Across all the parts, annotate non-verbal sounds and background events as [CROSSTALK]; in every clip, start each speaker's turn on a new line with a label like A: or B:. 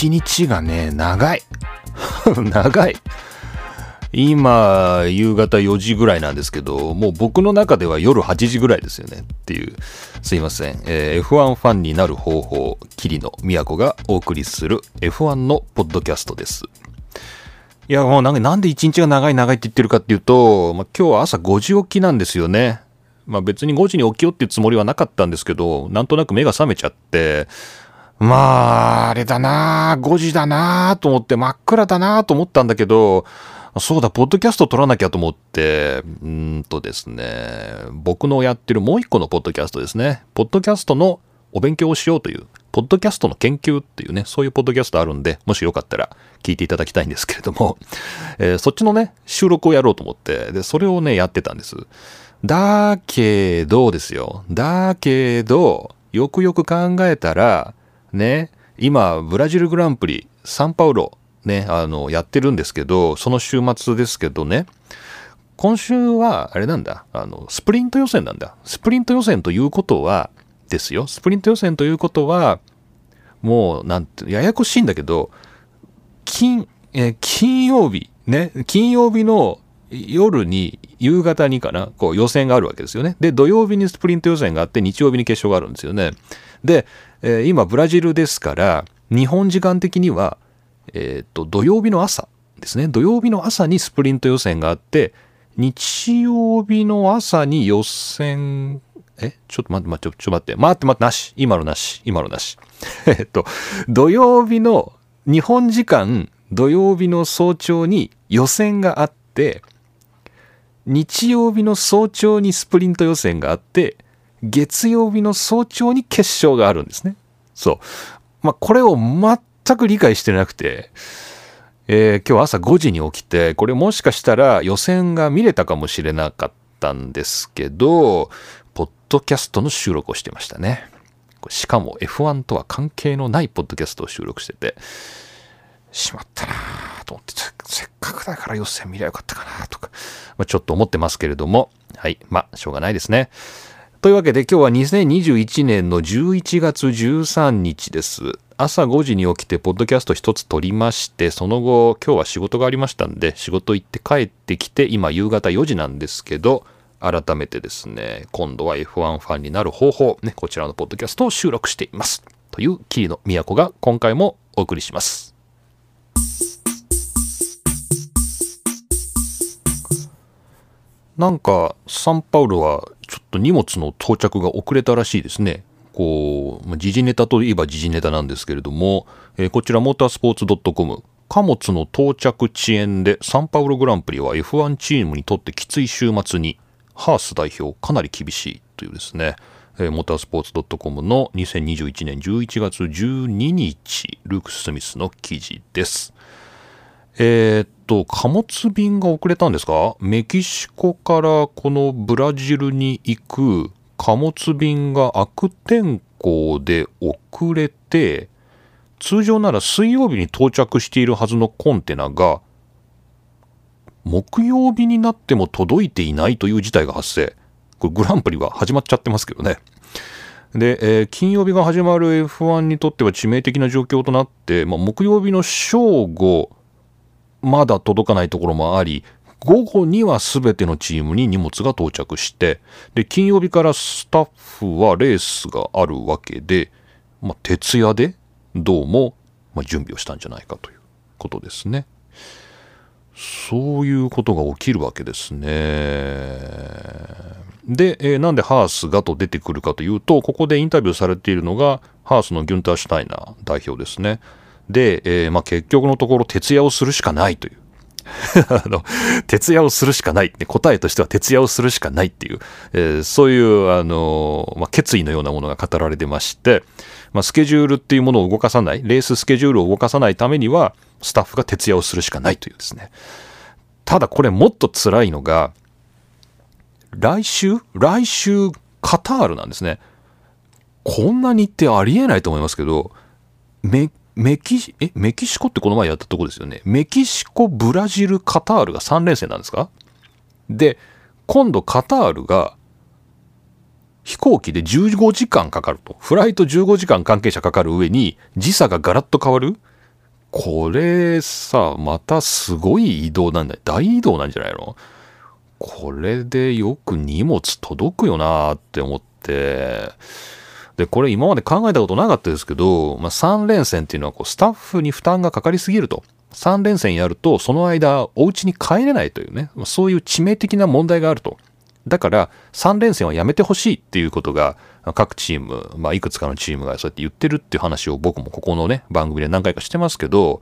A: 一日がね、長い。[LAUGHS] 長い。今、夕方4時ぐらいなんですけど、もう僕の中では夜8時ぐらいですよねっていう。すいません。えー、F1 ファンになる方法、桐野都がお送りする F1 のポッドキャストです。いや、もうなんで一日が長い長いって言ってるかっていうと、まあ、今日は朝5時起きなんですよね。まあ別に5時に起きようっていうつもりはなかったんですけど、なんとなく目が覚めちゃって、まあ、あれだな5時だなと思って真っ暗だなと思ったんだけど、そうだ、ポッドキャスト撮らなきゃと思って、うんとですね、僕のやってるもう一個のポッドキャストですね。ポッドキャストのお勉強をしようという、ポッドキャストの研究っていうね、そういうポッドキャストあるんで、もしよかったら聞いていただきたいんですけれども、えー、そっちのね、収録をやろうと思って、で、それをね、やってたんです。だけどですよ。だけど、よくよく考えたら、ね、今、ブラジルグランプリ、サンパウロ、ね、あの、やってるんですけど、その週末ですけどね、今週は、あれなんだ、あの、スプリント予選なんだ。スプリント予選ということは、ですよ。スプリント予選ということは、もう、なんて、ややこしいんだけど、金、え金曜日、ね、金曜日の夜に、夕方にかな、こう予選があるわけですよね。で、土曜日にスプリント予選があって、日曜日に決勝があるんですよね。で、えー、今、ブラジルですから、日本時間的には、えっ、と、土曜日の朝ですね。土曜日の朝にスプリント予選があって、日曜日の朝に予選、えちょっと待って、待って、ちょっと待って、待って待って、なし。今のなし。今のなし。[LAUGHS] えっと、土曜日の、日本時間土曜日の早朝に予選があって、日曜日の早朝にスプリント予選があって、月曜日の早朝に決勝があるんですね。そう。まあ、これを全く理解してなくて、えー、今日朝5時に起きて、これもしかしたら予選が見れたかもしれなかったんですけど、ポッドキャストの収録をしてましたね。しかも F1 とは関係のないポッドキャストを収録してて、しまったなと思って、せっかくだから予選見りゃよかったかなとか、まあ、ちょっと思ってますけれども、はい。まあ、しょうがないですね。というわけで今日は2021年の11月13日です。朝5時に起きてポッドキャスト一つ撮りまして、その後今日は仕事がありましたんで、仕事行って帰ってきて、今夕方4時なんですけど、改めてですね、今度は F1 ファンになる方法、ね、こちらのポッドキャストを収録しています。という桐野都が今回もお送りします。なんか、サンパウロはちょっと荷物の到着が遅れたらしいですね。こう、時事ネタといえば時事ネタなんですけれども、えー、こちらモータースポーツ .com、貨物の到着遅延でサンパウログランプリは F1 チームにとってきつい週末に、ハース代表かなり厳しいというですね、えー、モータースポーツ .com の2021年11月12日、ルークス・スミスの記事です。えー、っと、貨物便が遅れたんですか？メキシコからこのブラジルに行く貨物便が悪天候で遅れて、通常なら水曜日に到着しているはずのコンテナが、木曜日になっても届いていないという事態が発生。これグランプリは始まっちゃってますけどね。で、えー、金曜日が始まる F1 にとっては致命的な状況となって、まあ、木曜日の正午、まだ届かないところもあり、午後には全てのチームに荷物が到着して、で、金曜日からスタッフはレースがあるわけで、まあ、徹夜でどうも、まあ、準備をしたんじゃないかということですね。そういうことが起きるわけですね。で、えー、なんでハースがと出てくるかというと、ここでインタビューされているのが、ハースのギュンター・シュタイナー代表ですね。で、えー、まあ、結局のところ徹夜をするしかないという。[LAUGHS] あの、徹夜をするしかない。答えとしては徹夜をするしかないっていう、えー、そういう、あの、まあ、決意のようなものが語られてまして、まあ、スケジュールっていうものを動かさない、レーススケジュールを動かさないためには、スタッフが徹夜をするしかないというですね。ただこれもっと辛いのが、来週？来週カタールなんですね。こんな日程ありえないと思いますけど、メメキえメキシコってこの前やったとこですよね。メキシコ、ブラジル、カタールが3連戦なんですか？で、今度カタールが飛行機で15時間かかると。フライト15時間関係者かかる上に時差がガラッと変わる？これさ、またすごい移動なんだ。大移動なんじゃないの？これでよく荷物届くよなって思って、で、これ今まで考えたことなかったですけど、まあ、3連戦っていうのはこうスタッフに負担がかかりすぎると。3連戦やると、その間、お家に帰れないというね、まそういう致命的な問題があると。だから、3連戦はやめてほしいっていうことが、各チーム、まあ、いくつかのチームがそうやって言ってるっていう話を僕もここのね、番組で何回かしてますけど、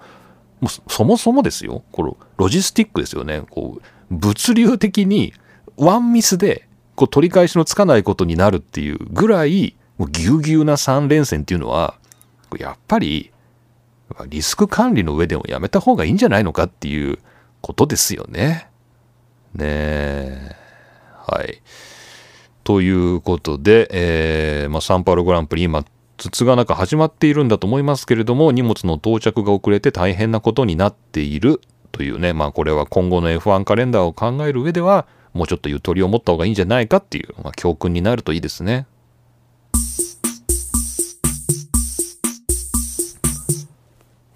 A: もそもそもですよ、このロジスティックですよね。こう物流的にワンミスでこう取り返しのつかないことになるっていうぐらい、もうぎゅうぎゅうな3連戦っていうのは、やっぱりリスク管理の上でもやめた方がいいんじゃないのかっていうことですよね。ねえ。はい。ということで、えー、まあ、サンパウログランプリ今、つつがなく始まっているんだと思いますけれども、荷物の到着が遅れて大変なことになっているというね、まあこれは今後の F1 カレンダーを考える上では、もうちょっとゆとりを持った方がいいんじゃないかっていう、まあ、教訓になるといいですね。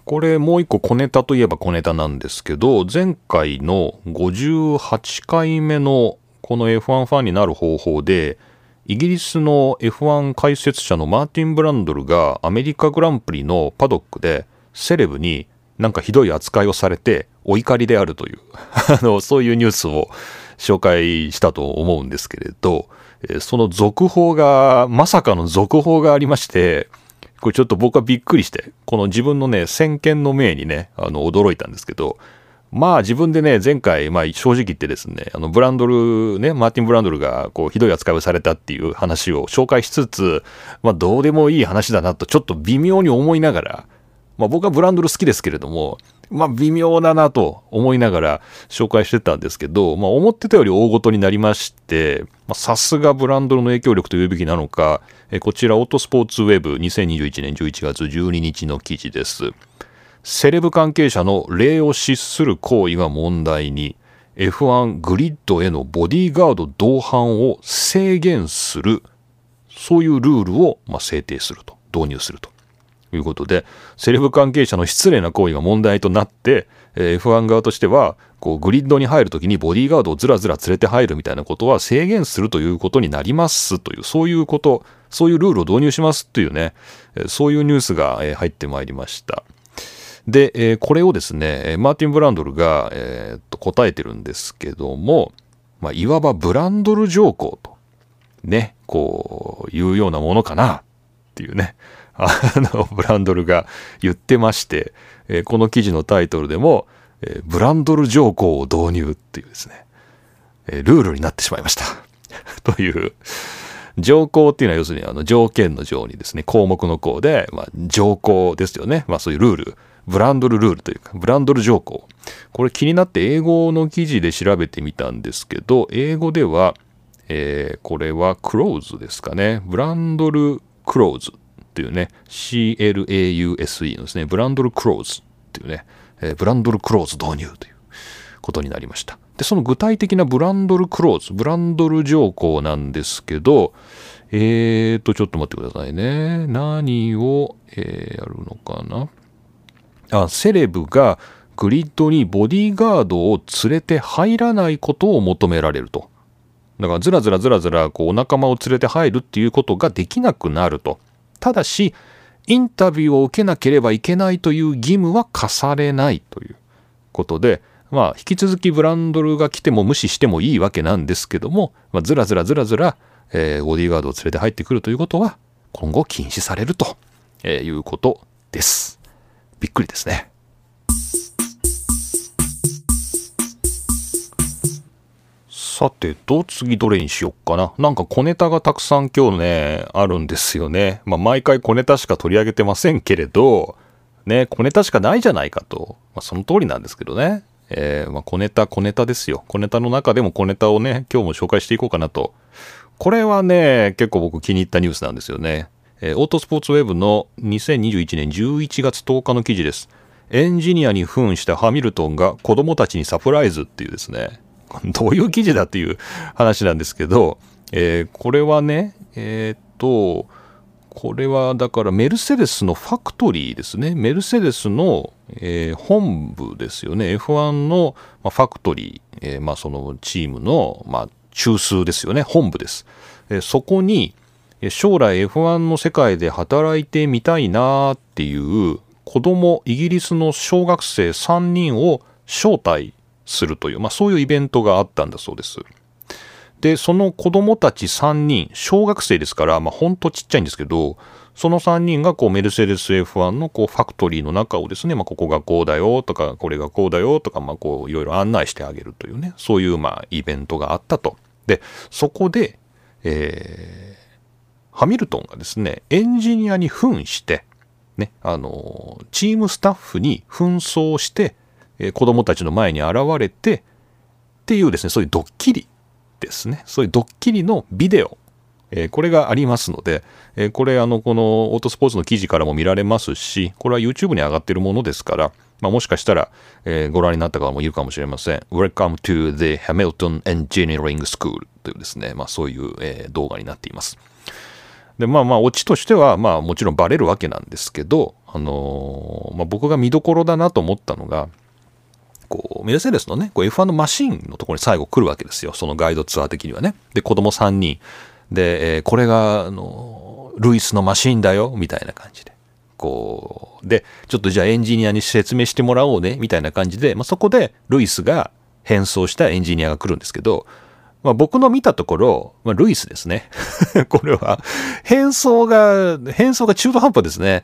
A: これもう一個小ネタといえば小ネタなんですけど、前回の58回目のこの F1 ファンになる方法で、イギリスの F1 解説者のマーティン・ブランドルがアメリカグランプリのパドックでセレブになんかひどい扱いをされてお怒りであるという [LAUGHS] あの、そういうニュースを紹介したと思うんですけれど、その続報が、まさかの続報がありまして、これちょっと僕はびっくりして、この自分のね、先見の明にね、あの、驚いたんですけど、まあ自分でね、前回、まあ正直言ってですね、あの、ブランドル、ね、マーティン・ブランドルが、こう、ひどい扱いをされたっていう話を紹介しつつ、まあどうでもいい話だなと、ちょっと微妙に思いながら、まあ僕はブランドル好きですけれども、まあ微妙だなと思いながら紹介してたんですけど、まあ思ってたより大ごとになりまして、さすがブランドの影響力というべきなのか、えこちらオートスポーツウェブ2021年11月12日の記事です。セレブ関係者の礼を失する行為が問題に F1 グリッドへのボディーガード同伴を制限するそういうルールをま制定すると導入するとということで、セレブ関係者の失礼な行為が問題となって、えー、F1 側としては、こう、グリッドに入るときにボディーガードをずらずら連れて入るみたいなことは制限するということになりますという、そういうこと、そういうルールを導入しますというね、そういうニュースが入ってまいりました。で、え、これをですね、マーティン・ブランドルが、えー、と答えてるんですけども、まあ、いわばブランドル条項と、ね、こう、いうようなものかなっていうね、[LAUGHS] あの、ブランドルが言ってまして、えー、この記事のタイトルでも、えー、ブランドル条項を導入っていうですね、えー、ルールになってしまいました。[LAUGHS] という、条項っていうのは要するにあの条件の条にですね、項目の項で、まあ、条項ですよね。まあそういうルール。ブランドルルールというか、ブランドル条項。これ気になって英語の記事で調べてみたんですけど、英語では、えー、これはクローズですかね。ブランドルクローズっていうね、CLAUSE のですね、ブランドルクローズっていうね、えー、ブランドルクローズ導入ということになりました。で、その具体的なブランドルクローズ、ブランドル条項なんですけど、えーと、ちょっと待ってくださいね。何を、えー、やるのかな。あ、セレブがグリッドにボディーガードを連れて入らないことを求められると。だからずらずらずらずらこうお仲間を連れて入るっていうことができなくなると。ただし、インタビューを受けなければいけないという義務は課されないということで、まあ、引き続きブランドルが来ても無視してもいいわけなんですけども、まあ、ずらずらずらずら、えー、ボディーガードを連れて入ってくるということは、今後禁止されると、えー、いうことです。びっくりですね。さてと、次どれにしよっかな。なんか小ネタがたくさん今日ね、あるんですよね。まあ、毎回小ネタしか取り上げてませんけれど、ね、小ネタしかないじゃないかと。まあ、その通りなんですけどね。えー、まあ、小ネタ、小ネタですよ。小ネタの中でも小ネタをね、今日も紹介していこうかなと。これはね、結構僕気に入ったニュースなんですよね。えー、オートスポーツウェブの2021年11月10日の記事です。エンジニアに扮したハミルトンが子供たちにサプライズっていうですね。[LAUGHS] どういう記事だっていう話なんですけど、えー、これはね、えー、っと、これはだからメルセデスのファクトリーですね。メルセデスの、えー、本部ですよね。F1 の、まあ、ファクトリー、えー、まあ、そのチームの、まあ、中枢ですよね。本部です。えー、そこに、将来 F1 の世界で働いてみたいなっていう子供、イギリスの小学生3人を招待するという、まあ、そういうイベントがあったんだそうです。で、その子供たち3人、小学生ですから、まあ、ほんとちっちゃいんですけど、その3人がこうメルセデス F1 のこうファクトリーの中をですね、まあ、ここがこうだよとか、これがこうだよとか、まあ、こういろいろ案内してあげるというね、そういうまあイベントがあったと。で、そこで、えー、ハミルトンがですね、エンジニアに扮して、ね、あの、チームスタッフに紛争して、えー、子供たちの前に現れて、っていうですね、そういうドッキリですね。そういうドッキリのビデオ。えー、これがありますので、えー、これあのこのオートスポーツの記事からも見られますしこれは YouTube に上がっているものですから、まあ、もしかしたら、えー、ご覧になった方もいるかもしれません Welcome to the Hamilton Engineering School というですね、まあ、そういう、え動画になっていますでまあまあオチとしてはまあもちろんバレるわけなんですけど、あのまあ、僕が見どころだなと思ったのがこう、メルセデスのね、F1 のマシンのところに最後来るわけですよ。そのガイドツアー的にはね。で、子供3人。で、えー、これが、あの、ルイスのマシンだよ、みたいな感じで。こう、で、ちょっとじゃあエンジニアに説明してもらおうね、みたいな感じで、まあ、そこでルイスが変装したエンジニアが来るんですけど、まあ、僕の見たところ、まあ、ルイスですね。[LAUGHS] これは、変装が、変装が中途半端ですね。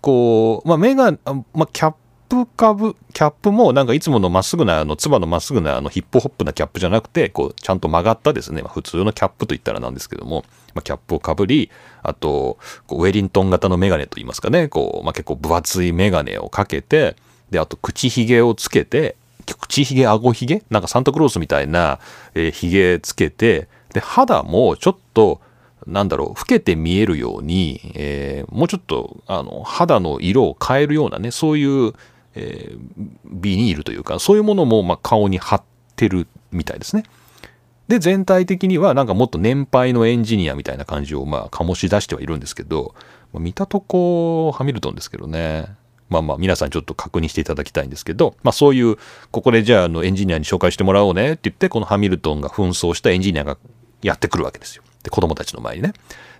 A: こう、まあ、目が、まあ、キャッププ株、キャップもなんかいつものまっすぐな、あの、つばのまっすぐな、あの、ヒップホップなキャップじゃなくて、こう、ちゃんと曲がったですね、まあ、普通のキャップといったらなんですけども、まあ、キャップをかぶり、あと、こうウェリントン型のメガネといいますかね、こう、まあ、結構分厚いメガネをかけて、で、あと、口ひげをつけて、口ひげ、顎ひげ？なんかサンタクロースみたいな、えー、ひげつけて、で、肌もちょっと、なんだろう、老けて見えるように、えー、もうちょっと、あの、肌の色を変えるようなね、そういう、えー、ビニールというか、そういうものもま顔に貼ってるみたいですね。で、全体的にはなんかもっと年配のエンジニアみたいな感じをまあ醸し出してはいるんですけど、まあ、見たとこハミルトンですけどね。まあまあ皆さんちょっと確認していただきたいんですけど、まあそういう、ここでじゃああのエンジニアに紹介してもらおうねって言って、このハミルトンが紛争したエンジニアがやってくるわけですよ。で、子供たちの前にね。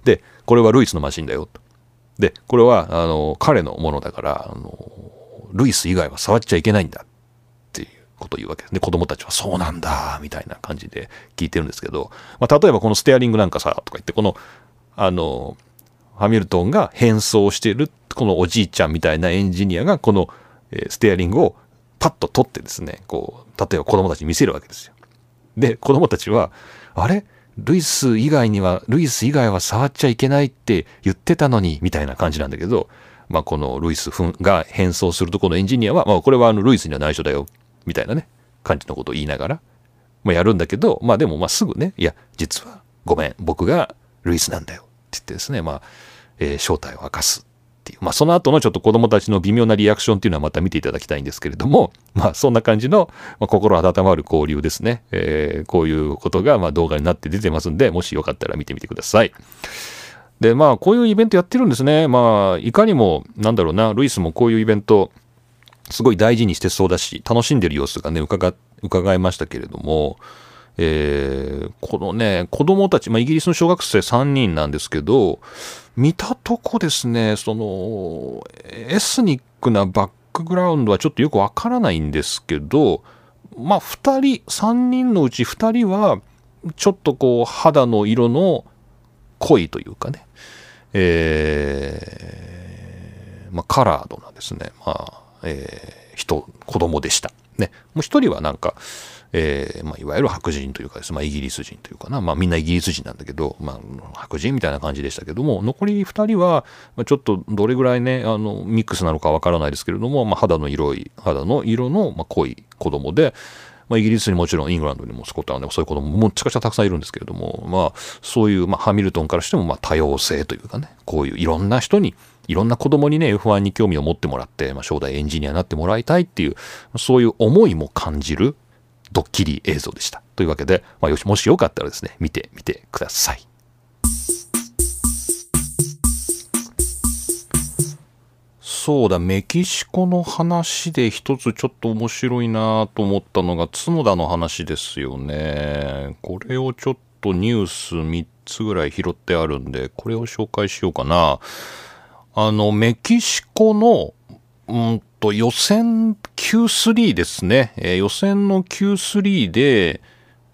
A: で、これはルイスのマシンだよと。で、これはあの彼のものだから、あのルイス以外は触っちゃいけないんだっていうことを言うわけですね。子供たちはそうなんだ、みたいな感じで聞いてるんですけど、まあ、例えばこのステアリングなんかさ、とか言って、この、あの、ハミルトンが変装してる、このおじいちゃんみたいなエンジニアが、この、えステアリングをパッと取ってですね、こう、例えば子供たちに見せるわけですよ。で、子供たちは、あれ？ルイス以外には、ルイス以外は触っちゃいけないって言ってたのに、みたいな感じなんだけど、まあ、このルイスが変装するとこのエンジニアは、まあ、これはあのルイスには内緒だよ、みたいなね、感じのことを言いながら、まあ、やるんだけど、まあでもまあすぐね、いや、実はごめん、僕がルイスなんだよ、って言ってですね、まあ、えー、正体を明かすっていう、まあその後のちょっと子供たちの微妙なリアクションっていうのはまた見ていただきたいんですけれども、まあそんな感じの、まあ、心温まる交流ですね。えー、こういうことがまあ動画になって出てますんで、もしよかったら見てみてください。で、まあ、こういうイベントやってるんですね。まあ、いかにも、なんだろうな、ルイスもこういうイベント、すごい大事にしてそうだし、楽しんでる様子がね、伺、伺いましたけれども、えー、このね、子供たち、まあ、イギリスの小学生3人なんですけど、見たとこですね、その、エスニックなバックグラウンドはちょっとよくわからないんですけど、まあ、2人、3人のうち2人は、ちょっとこう、肌の色の濃いというかね、えー、まあ、カラードなですね、まあ、えー、人、子供でした。ね。もう一人はなんか、えー、まあ、いわゆる白人というかですね、まあ、イギリス人というかな、まあ、みんなイギリス人なんだけど、まあ、白人みたいな感じでしたけども、残り2人は、まあ、ちょっとどれぐらいね、あの、ミックスなのかわからないですけれども、まあ、肌の色い、肌の色の、まあ、濃い子供で、まあ、イギリスにもちろんイングランドにもスコットランドにもそういう子供ももちゃくちゃたくさんいるんですけれども、まあ、そういう、まあ、ハミルトンからしても、まあ、多様性というかね、こういういろんな人に、いろんな子供にね、F1 に興味を持ってもらって、まあ、将来エンジニアになってもらいたいっていう、そういう思いも感じるドッキリ映像でした。というわけで、まあ、よし、もしよかったらですね、見てみてください。そうだ、メキシコの話で一つちょっと面白いなと思ったのが、角田の話ですよね。これをちょっとニュース3つぐらい拾ってあるんで、これを紹介しようかな。あの、メキシコの、うんと、予選 Q3 ですね。えー、予選の Q3 で、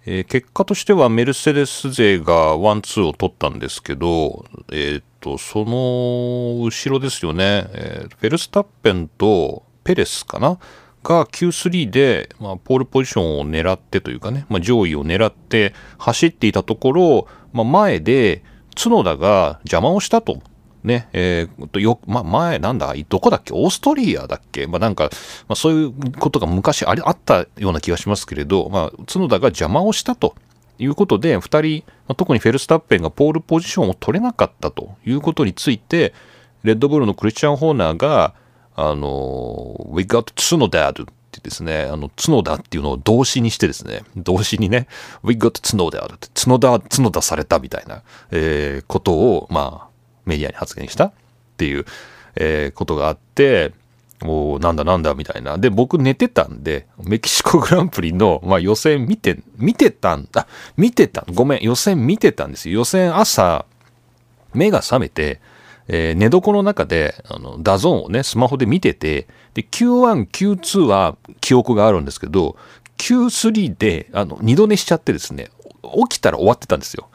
A: えー、結果としてはメルセデス勢がワンツーを取ったんですけど、えー、と、その後ろですよね、えー、フェルスタッペンとペレスかな？が Q3 で、まあ、ポールポジションを狙ってというかね、まあ、上位を狙って走っていたところ、まあ、前で角田が邪魔をしたと。ね、えー、とよ、ま、前、なんだ、どこだっけ？オーストリアだっけ？まあ、なんか、まあ、そういうことが昔ありあったような気がしますけれど、まあ、角田が邪魔をしたと。いうことで、2人、まあ、特にフェルスタッペンがポールポジションを取れなかったということについて、レッドブルのクリスチャン・ホーナーが、あの、We got 角田ってですね、あの、角田っていうのを動詞にしてですね、動詞にね、We got 角田って、角田、角田されたみたいな、えー、ことを、まあ、メディアに発言したっていう、えー、ことがあって、おなんだなんだみたいな。で、僕寝てたんで、メキシコグランプリの、まあ、予選見て、見てたんだ。見てた。ごめん、予選見てたんですよ。予選朝、目が覚めて、えー、寝床の中で、あの、ダゾーンをね、スマホで見てて、で、Q1、Q2 は記憶があるんですけど、Q3 で、あの、二度寝しちゃってですね、起きたら終わってたんですよ。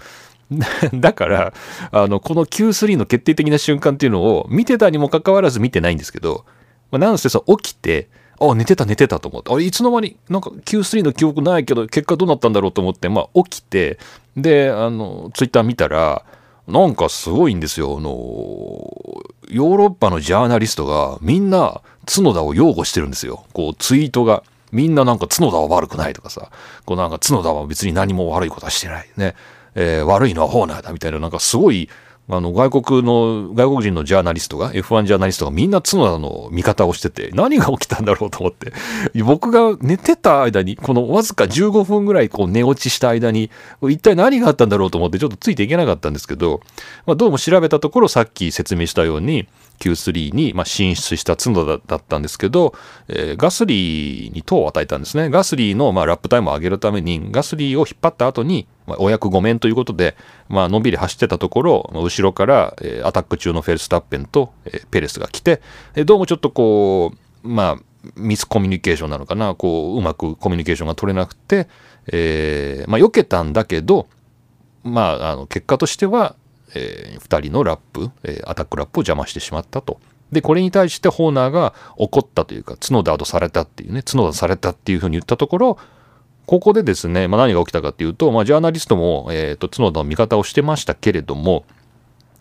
A: [LAUGHS] だから、あの、この Q3 の決定的な瞬間っていうのを見てたにもかかわらず見てないんですけど、まあ、なんせさ、起きて、あ、寝てた寝てたと思って、あれ、いつの間に、なんか Q3 の記憶ないけど、結果どうなったんだろうと思って、まあ、起きて、で、あの、ツイッター見たら、なんかすごいんですよ。あの、ヨーロッパのジャーナリストがみんな角田を擁護してるんですよ。こう、ツイートが。みんななんか角田は悪くないとかさ、こうなんか角田は別に何も悪いことはしてない。ね。えー、悪いのはホーナーだみたいな、なんかすごい、あの、外国の、外国人のジャーナリストが、F1 ジャーナリストがみんな角田の見方をしてて、何が起きたんだろうと思って、僕が寝てた間に、このわずか15分ぐらいこう寝落ちした間に、一体何があったんだろうと思ってちょっとついていけなかったんですけど、まあ、どうも調べたところさっき説明したように、Q3 に、ま進出した角田だったんですけど、えー、ガスリーに糖を与えたんですね。ガスリーの、まラップタイムを上げるために、ガスリーを引っ張った後に、まお役御免ということで、まあのんびり走ってたところ、後ろから、えー、アタック中のフェルスタッペンと、えー、ペレスが来て、どうもちょっとこう、まあ、ミスコミュニケーションなのかな、こう、うまくコミュニケーションが取れなくて、えー、まあ、避けたんだけど、まあ、あの、結果としては、えー、2人のラップ、えー、アタックラップを邪魔してしまったと。で、これに対してホーナーが怒ったというか、角田とされたっていうね、角田されたっていうふうに言ったところ、ここでですね、まあ、何が起きたかっていうと、まあ、ジャーナリストも、えーと、角田の味方をしてましたけれども、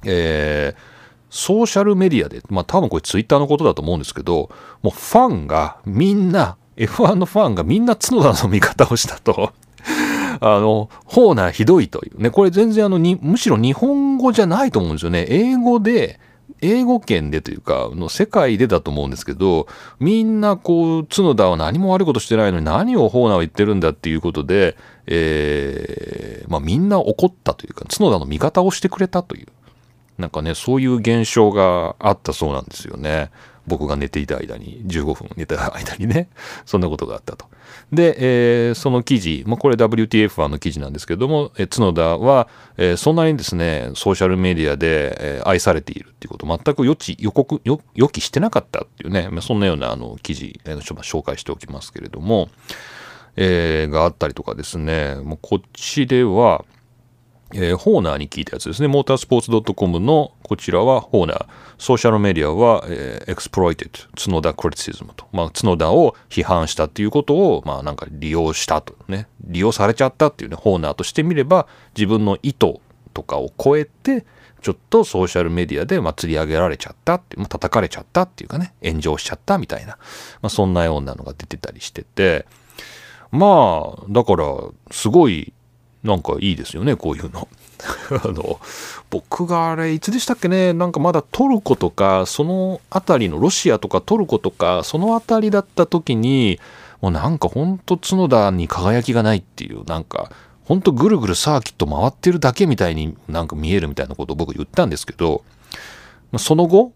A: えー、ソーシャルメディアで、まあ多分これツイッターのことだと思うんですけど、もうファンがみんな、F1 のファンがみんな角田の味方をしたと [LAUGHS] あの、ホーナーひどいというね、これ全然あのに、むしろ日本語じゃないと思うんですよね。英語で、英語圏でというか、の世界でだと思うんですけど、みんなこう、角田は何も悪いことしてないのに何をホーナーは言ってるんだっていうことで、えー、まあみんな怒ったというか、角田の味方をしてくれたという、なんかね、そういう現象があったそうなんですよね。僕が寝ていた間に、15分寝た間にね、そんなことがあったと。で、えー、その記事、まあ、これ WTF1 の記事なんですけども、え角田は、えー、そんなにですね、ソーシャルメディアで、えー、愛されているっていうこと全く予知、予告、予期してなかったっていうね、まあ、そんなようなあの記事、えー、紹介しておきますけれども、えー、があったりとかですね、もうこっちでは、えー、ホーナーに聞いたやつですね。モータースポーツ .com のこちらはホーナー。ソーシャルメディアは、えー、 exploited、角田 criticism と。まあ、角田を批判したっていうことを、まあ、なんか利用したとね。利用されちゃったっていうね、ホーナーとしてみれば、自分の意図とかを超えて、ちょっとソーシャルメディアで、まあ、釣り上げられちゃったっていう、まあ、叩かれちゃったっていうかね、炎上しちゃったみたいな、まあ、そんなようなのが出てたりしてて、まあ、だから、すごい、なんかいいですよね、こういうの。[LAUGHS] あの、僕があれ、いつでしたっけね、なんかまだトルコとか、その辺りのロシアとかトルコとか、その辺りだった時に、もうなんかほんと角田に輝きがないっていう、なんか、ほんとぐるぐるサーキット回ってるだけみたいになんか見えるみたいなことを僕言ったんですけど、その後、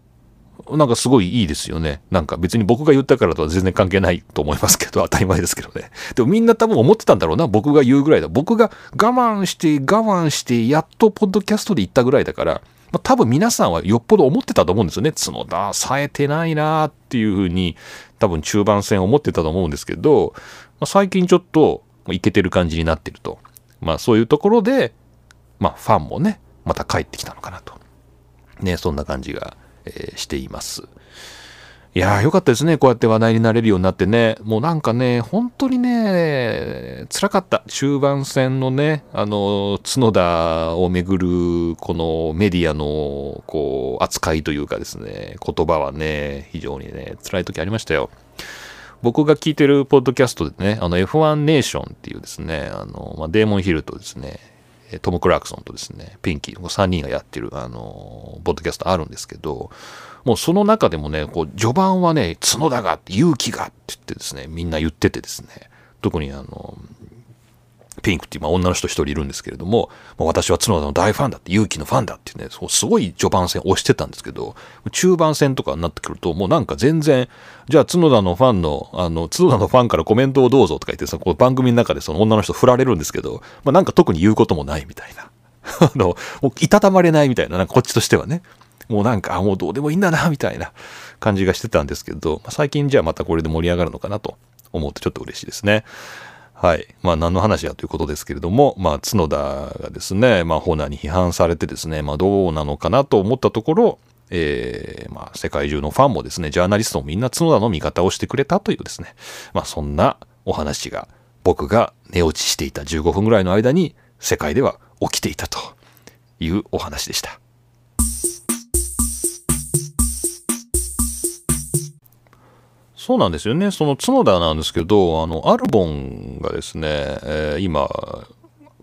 A: なんかすごいいいですよね。なんか別に僕が言ったからとは全然関係ないと思いますけど、[LAUGHS] 当たり前ですけどね。でもみんな多分思ってたんだろうな。僕が言うぐらいだ。僕が我慢して我慢してやっとポッドキャストで言ったぐらいだから、まあ、多分皆さんはよっぽど思ってたと思うんですよね。角田、冴えてないなーっていうふうに多分中盤戦思ってたと思うんですけど、まあ、最近ちょっといけてる感じになってると。まあそういうところで、まあファンもね、また帰ってきたのかなと。ね、そんな感じがえー、しています。いやーよかったですね。こうやって話題になれるようになってね。もうなんかね、本当にね、辛かった。終盤戦のね、あの、角田をめぐる、このメディアの、こう、扱いというかですね、言葉はね、非常にね、辛い時ありましたよ。僕が聞いてるポッドキャストでね、あの F1 ネーションっていうですね、あの、まあ、デーモンヒルとですね、トム・クラークソンとですね、ピンキー、3人がやってる、あの、ポッドキャストあるんですけど、もうその中でもね、こう、序盤はね、角田が、勇気がって言ってですね、みんな言っててですね、特にあの、ピンクっていう女の人一人いるんですけれども、私は角田の大ファンだって、勇気のファンだってね、すごい序盤戦押してたんですけど、中盤戦とかになってくると、もうなんか全然、じゃあ角田のファンの、あの、角田のファンからコメントをどうぞとか言ってさ、こう番組の中でその女の人振られるんですけど、まあなんか特に言うこともないみたいな。[LAUGHS] あの、もういたたまれないみたいな、なんかこっちとしてはね。もうなんか、もうどうでもいいんだな、みたいな感じがしてたんですけど、最近じゃあまたこれで盛り上がるのかなと思うとちょっと嬉しいですね。はい。まあ何の話やということですけれども、まあ角田がですね、まあホーナーに批判されてですね、まあどうなのかなと思ったところ、えー、まあ世界中のファンもですね、ジャーナリストもみんな角田の味方をしてくれたというですね、まあそんなお話が僕が寝落ちしていた15分ぐらいの間に世界では起きていたというお話でした。そうなんですよね。その角田なんですけど、あの、アルボンがですね、えー、今、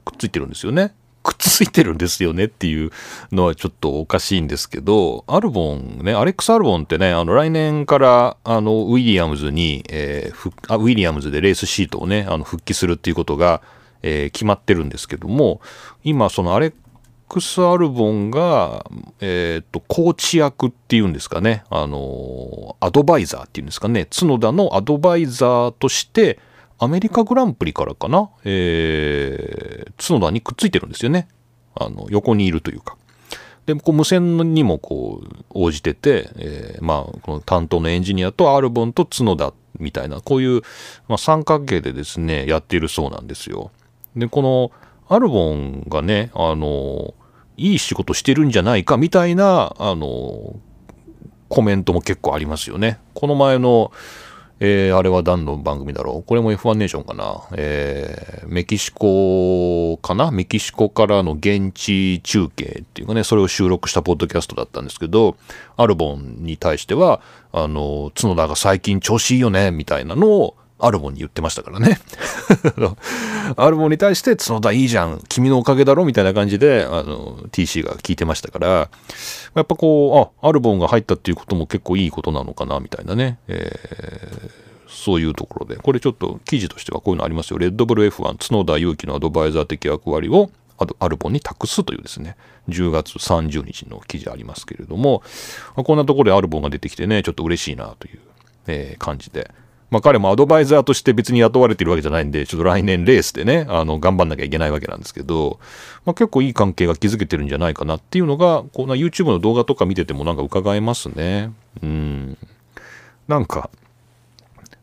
A: くっついてるんですよね。くっついてるんですよねっていうのはちょっとおかしいんですけど、アルボンね、アレックス・アルボンってね、あの来年からあのウィリアムズに、えー、あウィリアムズでレースシートをね、あの復帰するっていうことが、えー、決まってるんですけども、今そのアレックス・アルボンが、えっ、ー、と、コーチ役っていうんですかね、あの、アドバイザーっていうんですかね、角田のアドバイザーとして、アメリカグランプリからかな、えー、角田にくっついてるんですよね。あの、横にいるというか。で、こう無線にもこう、応じてて、えー、まあ、この担当のエンジニアとアルボンと角田みたいな、こういう、まあ、三角形でですね、やっているそうなんですよ。で、この、アルボンがね、あの、いい仕事してるんじゃないかみたいな、あの、コメントも結構ありますよね。この前の、えー、あれは何の番組だろう？これも F1 ネーションかな？えー、メキシコかな？メキシコからの現地中継っていうかね、それを収録したポッドキャストだったんですけど、アルボンに対しては、あの、角田が最近調子いいよね、みたいなのを、アルボンに言ってましたからね。[LAUGHS] アルボンに対して、角田いいじゃん、君のおかげだろみたいな感じで、あの、TC が聞いてましたから、やっぱこう、あ、アルボンが入ったっていうことも結構いいことなのかな、みたいなね。えーそういうところで、これちょっと記事としてはこういうのありますよ。レッドブル F1 角田祐希のアドバイザー的役割をアルボンに託すというですね、10月30日の記事ありますけれども、こんなところでアルボンが出てきてね、ちょっと嬉しいなという、えー、感じで、まあ彼もアドバイザーとして別に雇われてるわけじゃないんで、ちょっと来年レースでね、あの、頑張んなきゃいけないわけなんですけど、まあ結構いい関係が築けてるんじゃないかなっていうのが、こうな YouTube の動画とか見ててもなんか伺えますね。うん。なんか、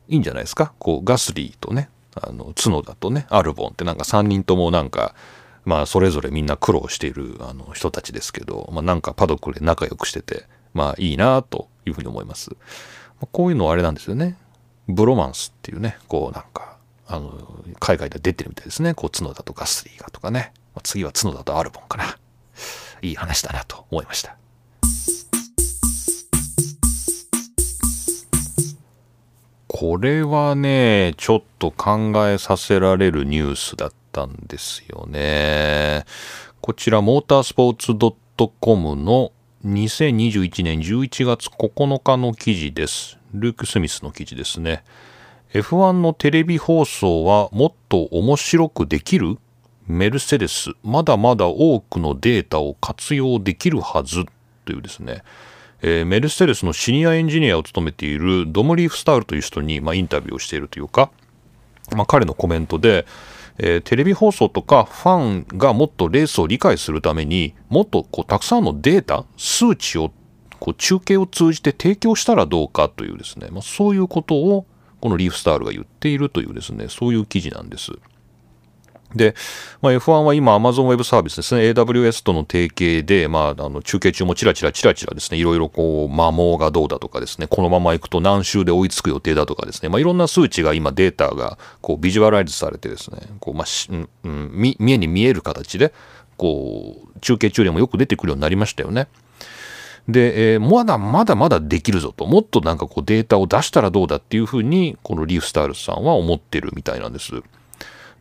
A: いいんじゃないですか？こう、ガスリーとね、あの、角田とね、アルボンってなんか3人ともなんか、まあそれぞれみんな苦労しているあの人たちですけど、まあなんかパドックで仲良くしてて、まあいいなというふうに思います。こういうのはあれなんですよね。ブロマンスっていうね、こうなんか、あの、海外で出てるみたいですね。こう、角田とガスリーがとかね。次は角田とアルボンかな。いい話だなと思いました。これはね、ちょっと考えさせられるニュースだったんですよね。こちら、モータースポーツ .com の2021年11月9日の記事です。ルーク・スミスの記事ですね。F1 のテレビ放送はもっと面白くできるメルセデス、まだまだ多くのデータを活用できるはずというですね、えー、メルセデスのシニアエンジニアを務めているドム・リーフスタールという人に、まあ、インタビューをしているというか、まあ、彼のコメントで、えー、テレビ放送とかファンがもっとレースを理解するためにもっとこうたくさんのデータ数値をこう中継を通じて提供したらどうかというですね、まあ、そういうことをこのリーフスタールが言っているというですねそういう記事なんです。で、まあ、F1 は今 Amazon Web サービスですね、AWS との提携で、まあ、あの中継中もチラチラチラチラですね、いろいろこう、摩耗がどうだとかですね、このまま行くと何周で追いつく予定だとかですね、まあ、いろんな数値が今データがこうビジュアライズされてですね、こう、まあ、うん、見えに見える形で、こう、中継中でもよく出てくるようになりましたよね。で、えー、まだまだまだできるぞと、もっとなんかこうデータを出したらどうだっていうふうに、このリーフスタイルさんは思ってるみたいなんです。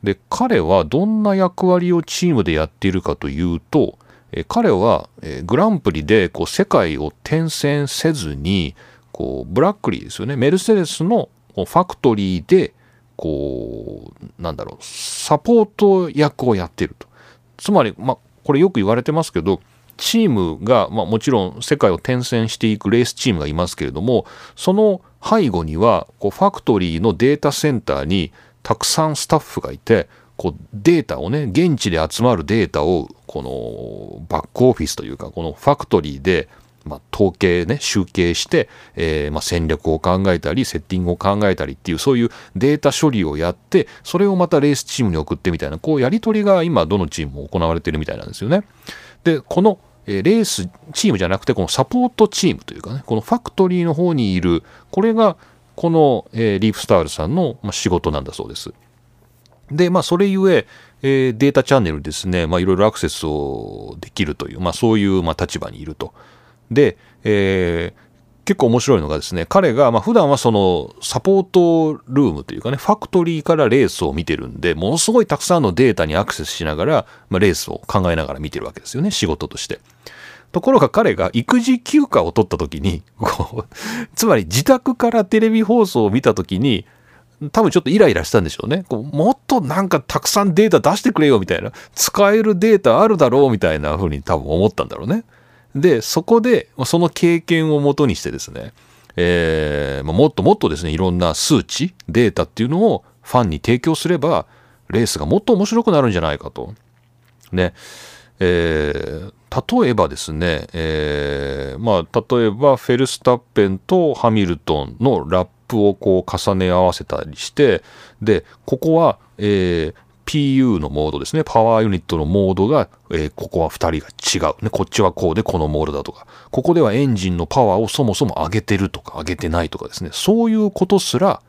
A: で彼はどんな役割をチームでやっているかというと、え彼は、えグランプリでこう世界を転戦せずにこうブラックリーですよね。メルセデスのファクトリーでこうなんだろうサポート役をやっていると。つまり、まあ、これよく言われてますけどチームが、まあ、もちろん世界を転戦していくレースチームがいますけれどもその背後にはこうファクトリーのデータセンターにたくさんスタッフがいてこうデータをね現地で集まるデータをこのバックオフィスというかこのファクトリーでまあ、統計ね集計して、えー、まあ、戦略を考えたりセッティングを考えたりっていうそういうデータ処理をやってそれをまたレースチームに送ってみたいなこうやり取りが今どのチームも行われてるみたいなんですよね。でこのえレースチームじゃなくてこのサポートチームというかねこのファクトリーの方にいるこれがこの、え、リーフスタールさんの、ま、仕事なんだそうです。で、まあ、それゆええ、データチャンネルですね、まあ、いろいろアクセスをできるという、まあ、そういう、ま、立場にいると。で、えー、結構面白いのがですね、彼が、まあ、普段はそのサポートルームというかね、ファクトリーからレースを見てるんで、ものすごいたくさんのデータにアクセスしながら、まあ、レースを考えながら見てるわけですよね、仕事として。ところが彼が育児休暇を取った時に、こう、[LAUGHS] つまり自宅からテレビ放送を見た時に、多分ちょっとイライラしたんでしょうね。こうもっとなんかたくさんデータ出してくれよみたいな。使えるデータあるだろうみたいな風に多分思ったんだろうね。で、そこで、その経験をもとにしてですね、えー、もっともっとですね、いろんな数値、データっていうのをファンに提供すれば、レースがもっと面白くなるんじゃないかと。ね。えー、例えばですね、えー、まあ、例えばフェルスタッペンとハミルトンのラップをこう重ね合わせたりしてでここは、えー、PU のモードですね。パワーユニットのモードが、えー、ここは2人が違う、ね、こっちはこうでこのモードだとか。ここではエンジンのパワーをそもそも上げてるとか上げてないとかですね。そういうことすら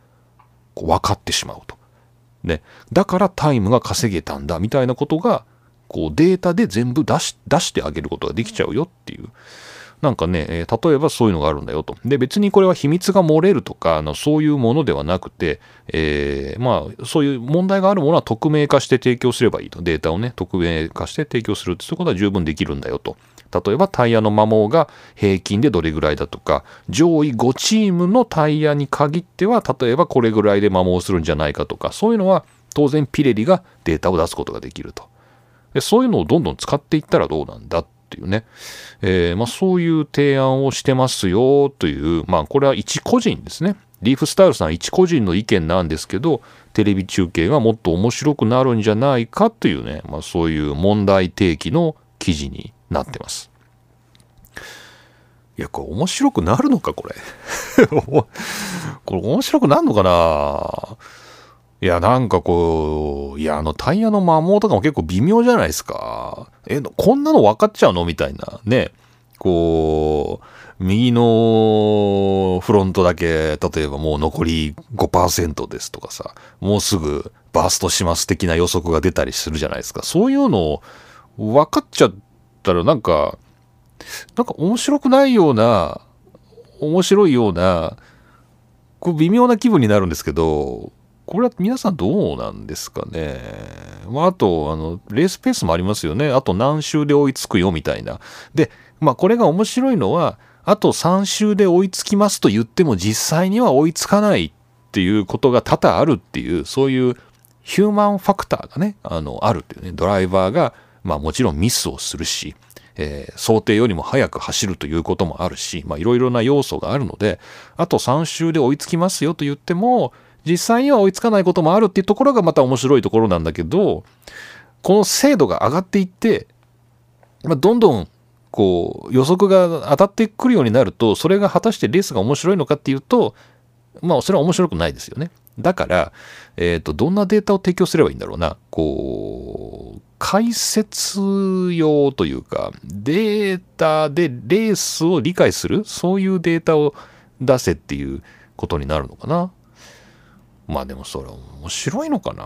A: 分かってしまうと。ね、だからタイムが稼げたんだみたいなことがこうデータで全部出し出してあげることができちゃうよっていう。なんかね、え、例えばそういうのがあるんだよと。で、別にこれは秘密が漏れるとか、あのそういうものではなくて、えー、まあ、そういう問題があるものは匿名化して提供すればいいと。データをね、匿名化して提供するってことは十分できるんだよと。例えばタイヤの摩耗が平均でどれぐらいだとか、上位5チームのタイヤに限っては、例えばこれぐらいで摩耗するんじゃないかとか、そういうのは当然ピレリがデータを出すことができると。でそういうのをどんどん使っていったらどうなんだっていうね、えー、まあ、そういう提案をしてますよという、まあ、これは一個人ですね。リーフスタイルさん一個人の意見なんですけど、テレビ中継がもっと面白くなるんじゃないかというね、まあ、そういう問題提起の記事になってます。いや、これ面白くなるのか、これ。[LAUGHS] これ面白くなるのかな？いや、なんかこう、いや、あのタイヤの摩耗とかも結構微妙じゃないですか。え、こんなの分かっちゃうの？みたいな。ね。こう、右のフロントだけ、例えばもう残り5%ですとかさ、もうすぐバーストします的な予測が出たりするじゃないですか。そういうのを分かっちゃったらなんか、なんか面白くないような、面白いような、こう微妙な気分になるんですけど、これは皆さんどうなんですかね。まあ、あと、あの、レースペースもありますよね。あと何周で追いつくよみたいな。で、まあ、これが面白いのは、あと3周で追いつきますと言っても実際には追いつかないっていうことが多々あるっていう、そういうヒューマンファクターがね、あの、あるっていうね、ドライバーが、まあもちろんミスをするし、えー、想定よりも速く走るということもあるし、まあいろいろな要素があるので、あと3周で追いつきますよと言っても、実際には追いつかないこともあるっていうところがまた面白いところなんだけど、この精度が上がっていって、まあ、どんどんこう予測が当たってくるようになると、それが果たしてレースが面白いのかっていうと、まあそれは面白くないですよね。だから、えっ、ー、と、どんなデータを提供すればいいんだろうな。こう、解説用というか、データでレースを理解する、そういうデータを出せっていうことになるのかな。まあでもそれ面白いのかな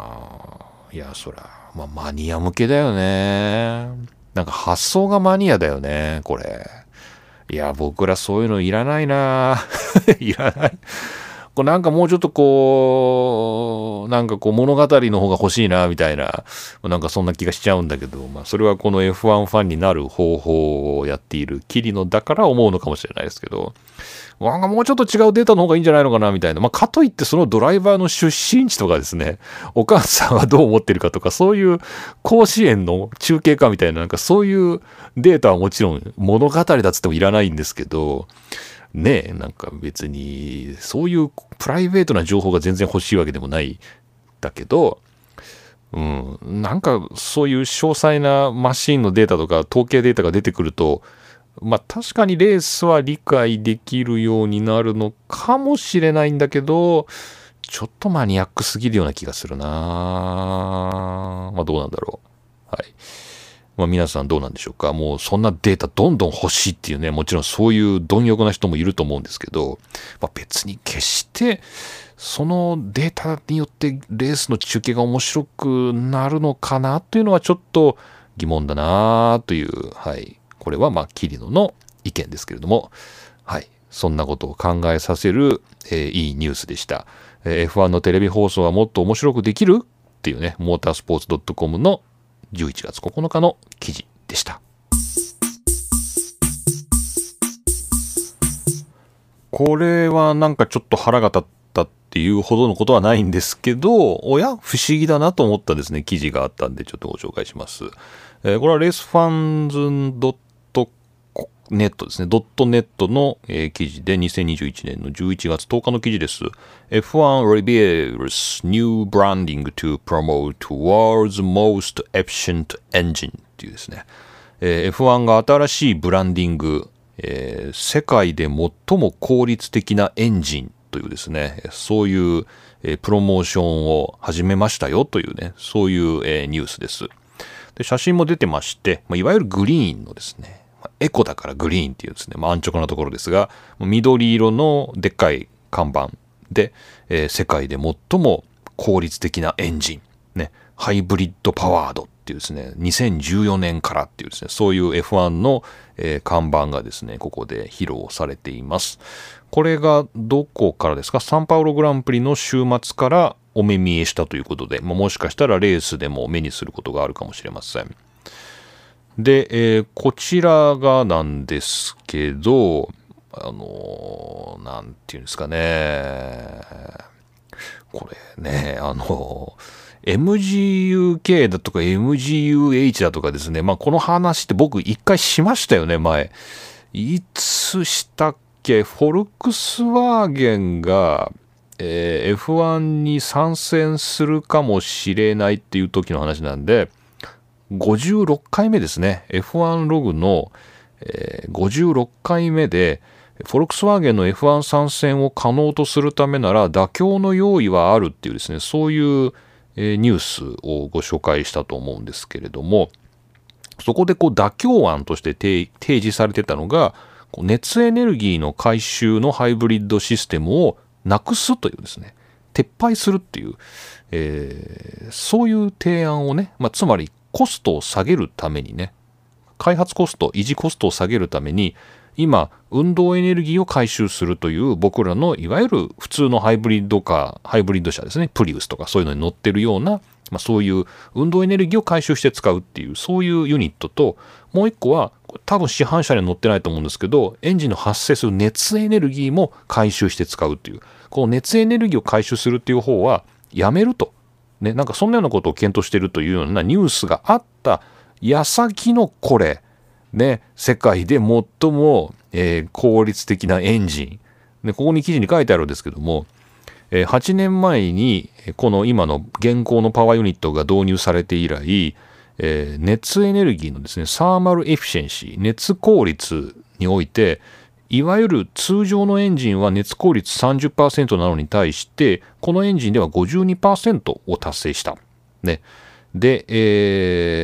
A: いや、そら、まあマニア向けだよね。なんか発想がマニアだよね、これ。いや、僕らそういうのいらないな [LAUGHS] いらない。こうなんかもうちょっとこう、なんかこう物語の方が欲しいな、みたいな、なんかそんな気がしちゃうんだけど、まあそれはこの F1 ファンになる方法をやっているキリノだから思うのかもしれないですけど、なんかもうちょっと違うデータの方がいいんじゃないのかなみたいな。まあ、かといってそのドライバーの出身地とかですね、お母さんはどう思ってるかとか、そういう甲子園の中継かみたいな、なんかそういうデータはもちろん物語だっつってもいらないんですけど、ねえ、なんか別に、そういうプライベートな情報が全然欲しいわけでもないだけど、うん、なんかそういう詳細なマシンのデータとか統計データが出てくると、まあ確かにレースは理解できるようになるのかもしれないんだけど、ちょっとマニアックすぎるような気がするなまあどうなんだろう。はい。まあ、皆さんどうなんでしょうかもうそんなデータどんどん欲しいっていうね、もちろんそういう貪欲な人もいると思うんですけど、まあ、別に決してそのデータによってレースの中継が面白くなるのかなというのはちょっと疑問だなという、はい。これはまあ、キリノの意見ですけれども、はい。そんなことを考えさせる、えー、いいニュースでした。えー、F1 のテレビ放送はもっと面白くできるっていうね、モータースポーツ .com の11月9日の記事でした。これはなんかちょっと腹が立ったっていうほどのことはないんですけど、おや？不思議だなと思ったですね、記事があったんでちょっとご紹介します。えー、これはレースファンズネットですね、ドットネットの、えー、記事で2021年の11月10日の記事です。F1 reveals new branding to promote world's most efficient engine っていうですね、えー、F1 が新しいブランディング、えー、世界で最も効率的なエンジンというですね、そういう、えー、プロモーションを始めましたよというね、そういう、えー、ニュースです。で写真も出てまして、まあ、いわゆるグリーンのですね、エコだからグリーンっていうですね、まあ、安直なところですが、緑色のでっかい看板で、えー、世界で最も効率的なエンジン、ね、ハイブリッドパワードっていうですね、2014年からっていうですね、そういう F1 の、えー、看板がですね、ここで披露されています。これがどこからですか？サンパウログランプリの週末からお目見えしたということで、まあ、もしかしたらレースでも目にすることがあるかもしれません。で、えー、こちらがなんですけど、あのー、なんていうんですかね。これね、あのー、MGUK だとか MGUH だとかですね。まあ、この話って僕一回しましたよね、前。いつしたっけ？フォルクスワーゲンが、えー、F1 に参戦するかもしれないっていう時の話なんで、56回目ですね。F1 ログの、えー、56回目で、フォルクスワーゲンの F1 参戦を可能とするためなら妥協の用意はあるっていうですね、そういう、えー、ニュースをご紹介したと思うんですけれども、そこでこう妥協案として提示されてたのが、熱エネルギーの回収のハイブリッドシステムをなくすというですね、撤廃するっていう、えー、そういう提案をね、まあ、つまりコストを下げるためにね、開発コスト、維持コストを下げるために、今、運動エネルギーを回収するという僕らのいわゆる普通のハイブリッドカー、ハイブリッド車ですね、プリウスとかそういうのに乗ってるような、まあ、そういう運動エネルギーを回収して使うっていう、そういうユニットと、もう一個は、多分市販車には乗ってないと思うんですけど、エンジンの発生する熱エネルギーも回収して使うっていう、この熱エネルギーを回収するっていう方は、やめると。ね、なんかそんなようなことを検討しているというようなニュースがあった矢先のこれ、ね、世界で最も、えー、効率的なエンジン。で、ここに記事に書いてあるんですけども、えー、8年前にこの今の現行のパワーユニットが導入されて以来、えー、熱エネルギーのですね、サーマルエフィシェンシー、熱効率において、いわゆる通常のエンジンは熱効率30%なのに対して、このエンジンでは52%を達成した。ね。で、え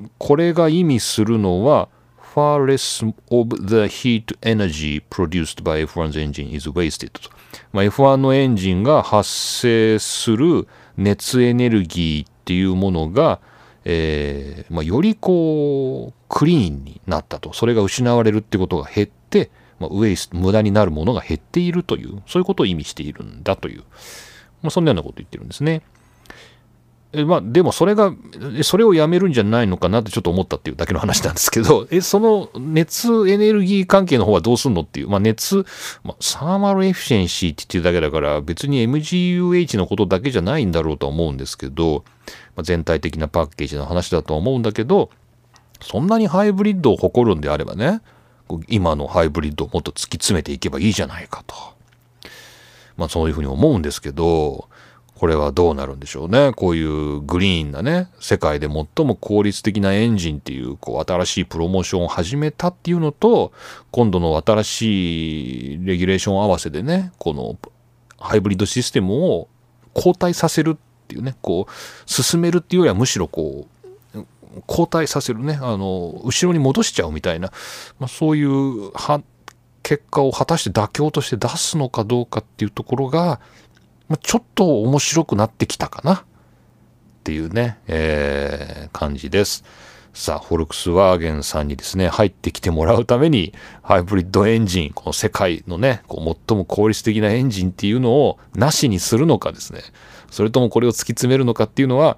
A: ー、これが意味するのは、far less of the heat energy produced by F1's engine is wasted と。まあ、F1 のエンジンが発生する熱エネルギーっていうものが、えーまあ、よりこうクリーンになったとそれが失われるってことが減って、まあ、ウェイス無駄になるものが減っているというそういうことを意味しているんだという、まあ、そんなようなことを言ってるんですね。えまあ、でもそれが、それをやめるんじゃないのかなってちょっと思ったっていうだけの話なんですけど、[LAUGHS] え、その熱エネルギー関係の方はどうすんのっていう、まあ、熱、まあ、サーマルエフィシェンシーって言ってるだけだから別に MGUH のことだけじゃないんだろうとは思うんですけど、まあ、全体的なパッケージの話だとは思うんだけど、そんなにハイブリッドを誇るんであればね、今のハイブリッドをもっと突き詰めていけばいいじゃないかと。まあそういうふうに思うんですけど、これはどうなるんでしょうね。こういうグリーンなね、世界で最も効率的なエンジンっていう、こう、新しいプロモーションを始めたっていうのと、今度の新しいレギュレーション合わせでね、このハイブリッドシステムを後退させるっていうね、こう、進めるっていうよりはむしろこう、後退させるね、あの、後ろに戻しちゃうみたいな、まあ、そういう結果を果たして妥協として出すのかどうかっていうところがま、ちょっと面白くなってきたかな。っていうね、えー、感じです。さあ、フォルクスワーゲンさんにですね、入ってきてもらうために、ハイブリッドエンジン、この世界のね、こう最も効率的なエンジンっていうのをなしにするのかですね、それともこれを突き詰めるのかっていうのは、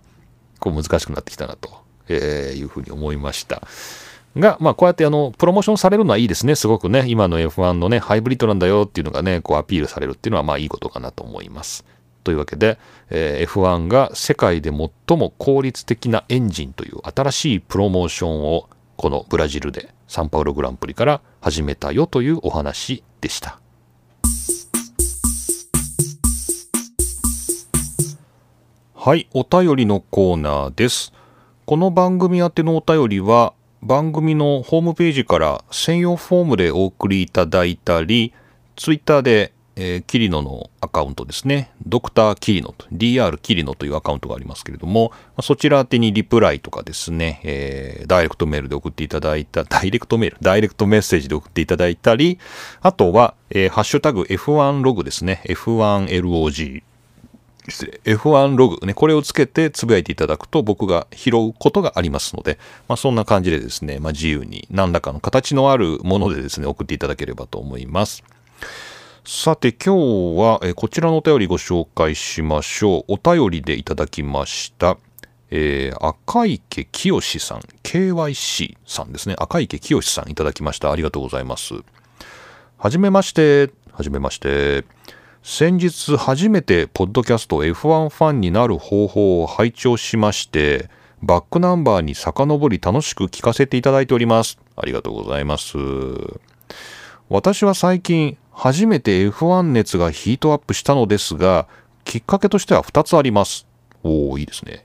A: こう難しくなってきたなと、えいうふうに思いました。が、まあ、こうやってあの、プロモーションされるのはいいですね。すごくね、今の F1 のね、ハイブリッドなんだよっていうのがね、こうアピールされるっていうのは、まあいいことかなと思います。というわけで、えー、F1 が世界で最も効率的なエンジンという新しいプロモーションをこのブラジルでサンパウログランプリから始めたよというお話でした。はい、お便りのコーナーです。この番組宛てのお便りは番組のホームページから専用フォームでお送りいただいたり、ツイッターで、えー、キリノのアカウントですね、ドクターキリノと、DR キリノというアカウントがありますけれども、そちら宛てにリプライとかですね、えー、ダイレクトメールで送っていただいた、ダイレクトメール、ダイレクトメッセージで送っていただいたり、あとは、えー、ハッシュタグ F1 ログですね、F1LOG 失礼、F1 ログね、これをつけてつぶやいていただくと僕が拾うことがありますので、まあ、そんな感じでですね、まあ、自由に何らかの形のあるものでですね、送っていただければと思います。さて今日は、えこちらのお便りご紹介しましょう。お便りでいただきました。えー、赤池清さん、KYC さんですね。赤池清さんいただきました。ありがとうございます。はじめまして。はじめまして。先日初めてポッドキャスト F1 ファンになる方法を拝聴しましてバックナンバーに遡り楽しく聞かせていただいております。ありがとうございます。私は最近初めて F1 熱がヒートアップしたのですがきっかけとしては2つあります。おおいいですね。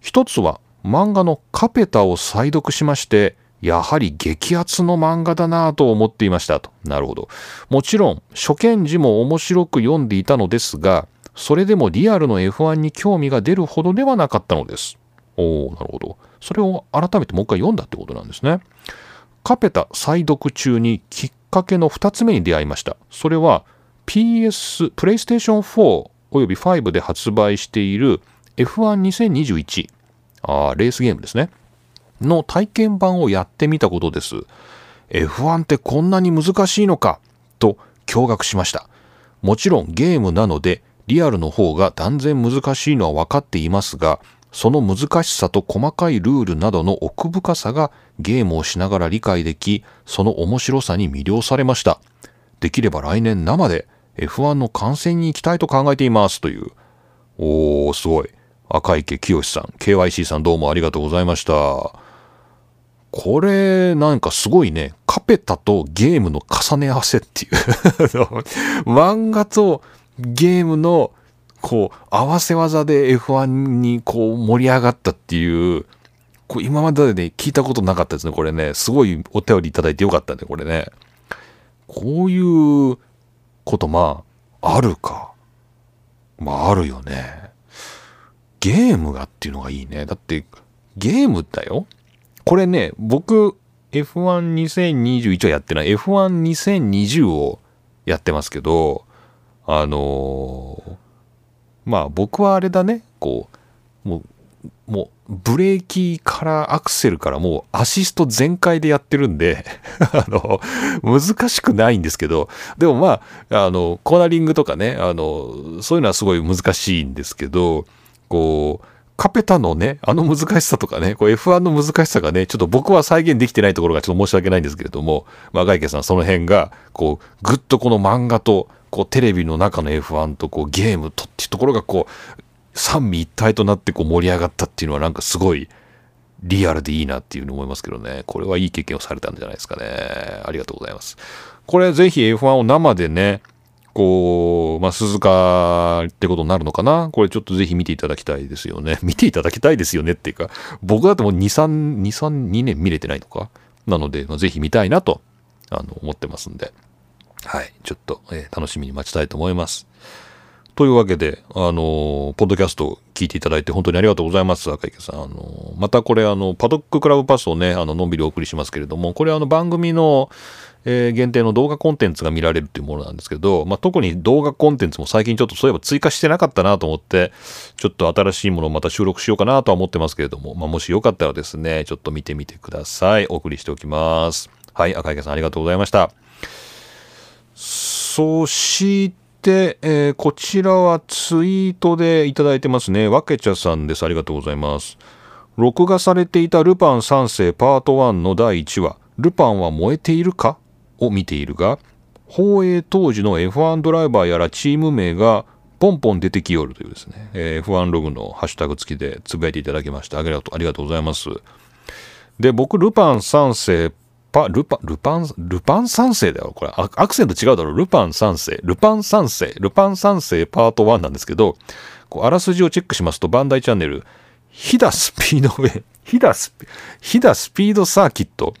A: 一つは漫画のカペタを再読しましてやはり激アツの漫画だなぁと思っていましたと。なるほど。もちろん、初見時も面白く読んでいたのですが、それでもリアルの F1 に興味が出るほどではなかったのです。おおなるほど。それを改めてもう一回読んだってことなんですね。カペタ再読中にきっかけの2つ目に出会いました。それは PS、プレイステーション4および5で発売している F12021。ああ、レースゲームですね。の体験版をやってみたことです。F1 ってこんなに難しいのか？と驚愕しました。もちろんゲームなのでリアルの方が断然難しいのは分かっていますが、その難しさと細かいルールなどの奥深さがゲームをしながら理解でき、その面白さに魅了されました。できれば来年生で F1 の観戦に行きたいと考えていますという。おー、すごい。赤池清さん、KYC さんどうもありがとうございました。これ、なんかすごいね、カペタとゲームの重ね合わせっていう [LAUGHS] 漫画とゲームの、こう、合わせ技で F1 にこう盛り上がったっていう、こう今までで、ね、聞いたことなかったですね、これね。すごいお便りいただいてよかったね、これね。こういうことまあ、あるか。まあ、あるよね。ゲームがっていうのがいいね。だって、ゲームだよ。これね、僕、F12021 はやってない。F12020 をやってますけど、あのー、まあ僕はあれだね、こう、もう、もう、ブレーキからアクセルからもうアシスト全開でやってるんで [LAUGHS] あの、難しくないんですけど、でもまあ、あの、コーナリングとかね、あの、そういうのはすごい難しいんですけど、こう、カペタのね、あの難しさとかね、こう F1 の難しさがね、ちょっと僕は再現できてないところがちょっと申し訳ないんですけれども、まあ、ガイケさんその辺が、こう、ぐっとこの漫画と、こう、テレビの中の F1 と、こう、ゲームとっていうところが、こう、三位一体となってこう盛り上がったっていうのはなんかすごいリアルでいいなっていうふうに思いますけどね。これはいい経験をされたんじゃないですかね。ありがとうございます。これぜひ F1 を生でね、こう、まあ、鈴鹿ってことになるのかな？これちょっとぜひ見ていただきたいですよね。[LAUGHS] 見ていただきたいですよねっていうか、僕だともう2、3、2、3、2年見れてないとか？なので、まあ、ぜひ見たいなと、あの、思ってますんで。はい。ちょっと、えー、楽しみに待ちたいと思います。というわけで、あの、ポッドキャスト聞いていただいて本当にありがとうございます、赤池さん。あの、またこれ、あの、パドッククラブパスをね、あの、のんびりお送りしますけれども、これあの、番組の、え、限定の動画コンテンツが見られるというものなんですけど、まあ、特に動画コンテンツも最近ちょっとそういえば追加してなかったなと思って、ちょっと新しいものをまた収録しようかなとは思ってますけれども、まあ、もしよかったらですね、ちょっと見てみてください。お送りしておきます。はい、赤池さんありがとうございました。そして、て、えー、こちらはツイートでいただいてますね。わけちゃさんです。ありがとうございます。録画されていたルパン三世パート1の第1話、ルパンは燃えているか？を見ているが、放映当時の F1 ドライバーやらチーム名がポンポン出てきよるというですね、えー、F1 ログのハッシュタグ付きでつぶやいていただきましてありがとうありがとうございます。で、僕、ルパン三世パ、ルパ、ルパン、ルパン三世だよ。これア、クセント違うだろ。ルパン三世、ルパン三世、ルパン三世パート1なんですけど、こうあらすじをチェックしますと、バンダイチャンネル、ヒダスピードウェイ、ヒダス、ヒダスピードサーキット、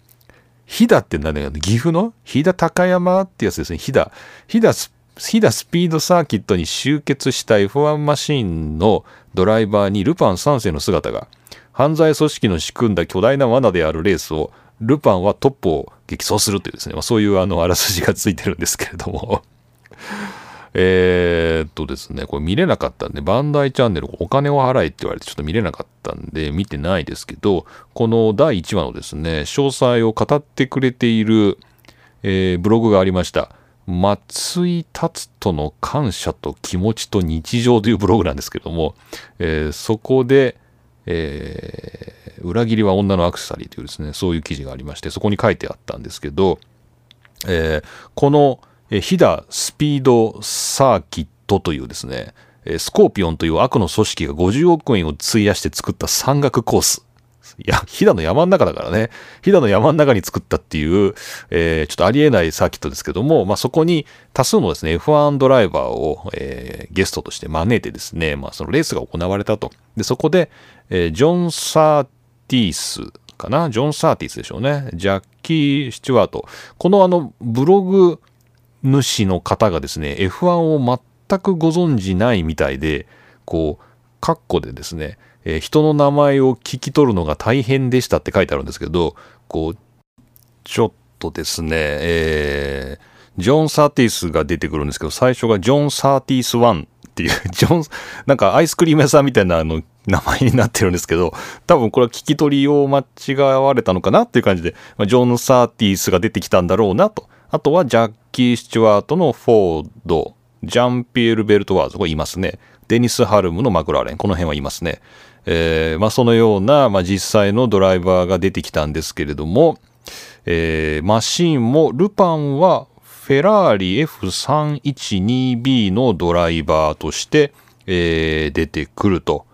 A: 飛騨って何だよ、岐阜の？飛騨高山ってやつですね。飛騨。飛騨ス、スピードサーキットに集結した F1 マシンのドライバーにルパン3世の姿が、犯罪組織の仕組んだ巨大な罠であるレースをルパンはトップを激走するというですね、まあ、そういうあのあらすじがついてるんですけれども。えっとですね、これ見れなかったんで、バンダイチャンネルお金を払えって言われてちょっと見れなかったんで、見てないですけど、この第1話のですね、詳細を語ってくれている、えー、ブログがありました。松井達人の感謝と気持ちと日常というブログなんですけども、えー、そこで、えー、裏切りは女のアクセサリーというですね、そういう記事がありまして、そこに書いてあったんですけど、えー、この、えー、ヒダスピードサーキットというですね、スコーピオンという悪の組織が50億円を費やして作った山岳コース。いや、飛騨の山の中だからね。飛騨の山の中に作ったっていう、えー、ちょっとありえないサーキットですけども、まあ、そこに多数のですね、F1 ドライバーを、えー、ゲストとして招いてですね、まあ、そのレースが行われたと。で、そこで、えー、ジョン・サーティースかな？ジョン・サーティースでしょうね。ジャッキー・スチュワート。このあの、ブログ主の方がですね、F1 を全くご存じないみたいで、こう、カッコでですね、えー、人の名前を聞き取るのが大変でしたって書いてあるんですけど、こう、ちょっとですね、えー、ジョン・サーティスが出てくるんですけど、最初がジョン・サーティス1っていう、[LAUGHS] ジョン、なんかアイスクリーム屋さんみたいなあの名前になってるんですけど、多分これは聞き取りを間違われたのかなっていう感じで、まあ、ジョン・サーティスが出てきたんだろうなと。あとはジャックキー・スチュワートのフォード、ジャンピエール・ベルトワーズ、これいますね。デニス・ハルムのマクラーレン、この辺はいますね。えー、まあ、そのような、まあ、実際のドライバーが出てきたんですけれども、えー、マシンもルパンはフェラーリ F312B のドライバーとして、えー、出てくると。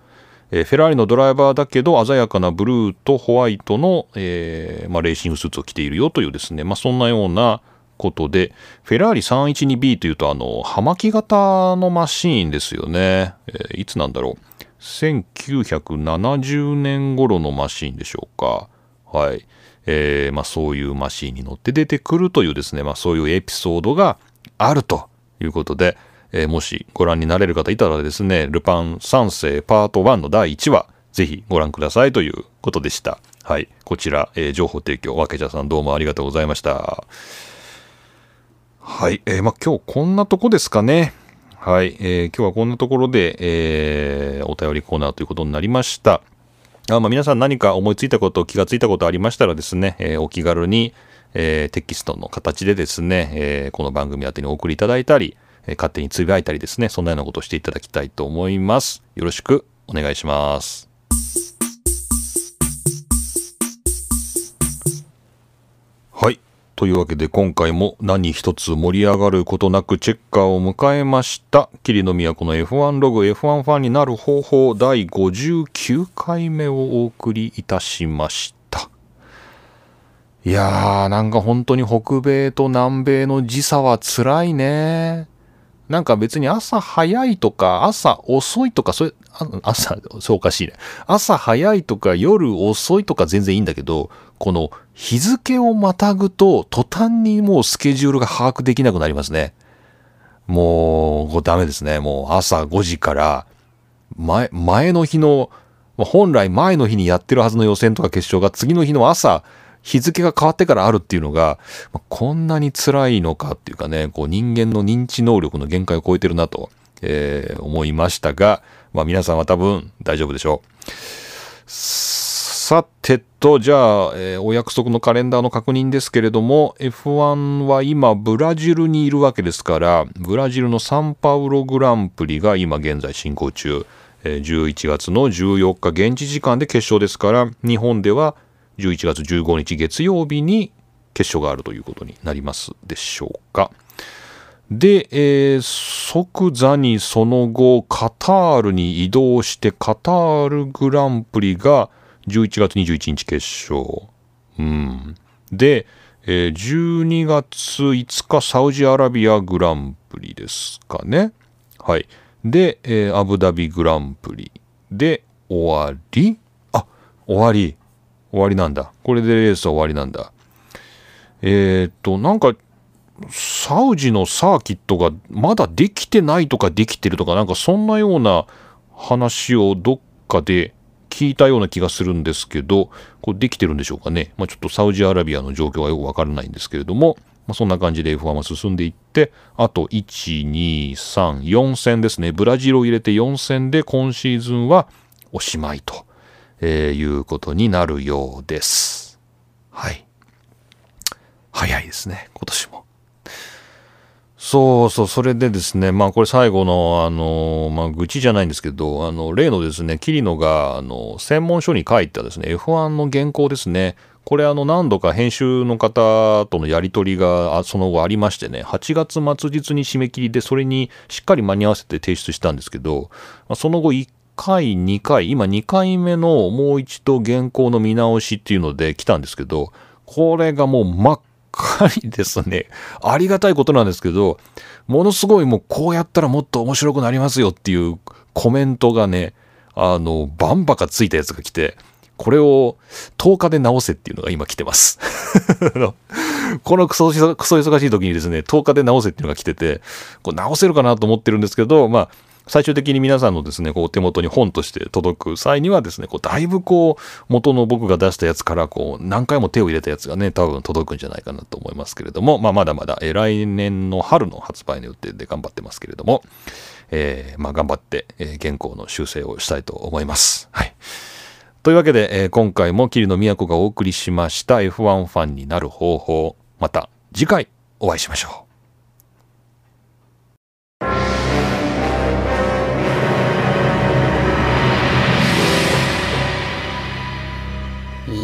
A: えーフェラーリのドライバーだけど鮮やかなブルーとホワイトの、えーまあ、レーシングスーツを着ているよというですね、まあ、そんなようなことでフェラーリ 312B というとあの葉巻型のマシーンですよね、えーいつなんだろう1970年頃のマシーンでしょうかはい、えーまあ、そういうマシーンに乗って出てくるというですね、まあ、そういうエピソードがあるということで、えーもしご覧になれる方いたらですね、ルパン三世パート1の第1話、ぜひご覧くださいということでした。はい。こちら、えー情報提供、わけちゃさんどうもありがとうございました。はい。えーまあ、今日こんなとこですかね。はい。えー今日はこんなところで、えーお便りコーナーということになりました。あまあ、皆さん何か思いついたこと、気がついたことありましたらですね、えーお気軽に、えーテキストの形でですね、えーこの番組宛てにお送りいただいたり、えー勝手につぶやいたりですね、そんなようなことをしていただきたいと思います。よろしくお願いします。はい。というわけで今回も何一つ盛り上がることなくチェッカーを迎えました。霧の都の F1 ログ F1 ファンになる方法第59回目をお送りいたしました。いやーなんか本当に北米と南米の時差は辛いね。なんか別に朝早いとか朝遅いとか、それ、朝、そうおかしいね。朝早いとか夜遅いとか全然いいんだけど、この日付をまたぐと途端にもうスケジュールが把握できなくなりますね。もう、ダメですね。もう朝5時から前、前の日の、本来前の日にやってるはずの予選とか決勝が次の日の朝、日付が変わってからあるっていうのが、こんなに辛いのかっていうかね、こう人間の認知能力の限界を超えてるなと、えー思いましたが、まあ皆さんは多分大丈夫でしょう。さてと、じゃあ、えーお約束のカレンダーの確認ですけれども、F1 は今、ブラジルにいるわけですから、ブラジルのサンパウログランプリが今現在進行中、えー11月の14日現地時間で決勝ですから、日本では11月15日月曜日に決勝があるということになりますでしょうか。で、えー即座にその後カタールに移動してカタールグランプリが11月21日決勝。うん、で、えー12月5日サウジアラビアグランプリですかね。はい。で、えーアブダビグランプリで終わりあ終わり終わりなんだ。これでレースは終わりなんだ。えーっと、なんかサウジのサーキットがまだできてないとかできてるとかなんかそんなような話をどっかで聞いたような気がするんですけどこれできてるんでしょうかね、まあ、ちょっとサウジアラビアの状況はよくわからないんですけれども、まあ、そんな感じで F1 は進んでいってあと1234戦ですねブラジルを入れて4戦で今シーズンはおしまいと、えーいうことになるようです。はい。早いですね今年も。そうそう、それでですね、まあこれ最後の、あの、まあ愚痴じゃないんですけど、あの、例のですね、桐野が、あの、専門書に書いたですね、F1 の原稿ですね、これあの何度か編集の方とのやり取りがその後ありましてね、8月末日に締め切りでそれにしっかり間に合わせて提出したんですけど、その後1回、2回、今2回目のもう一度原稿の見直しっていうので来たんですけど、これがもう真っ赤にですね、[LAUGHS] ありがたいことなんですけど、ものすごいもうこうやったらもっと面白くなりますよっていうコメントがね、あの、バンバカついたやつが来て、これを10日で直せっていうのが今来てます。[LAUGHS] このクソクソ忙しい時にですね、10日で直せっていうのが来てて、これ直せるかなと思ってるんですけど、まあ、最終的に皆さんのですね、こう手元に本として届く際にはですね、こうだいぶこう元の僕が出したやつからこう何回も手を入れたやつがね、多分届くんじゃないかなと思いますけれども、まあまだまだ、え来年の春の発売の予定で頑張ってますけれども、えーまあ頑張って、えー原稿の修正をしたいと思います。はい。というわけで、えー今回も桐野都がお送りしました F1 ファンになる方法、また次回お会いしましょう。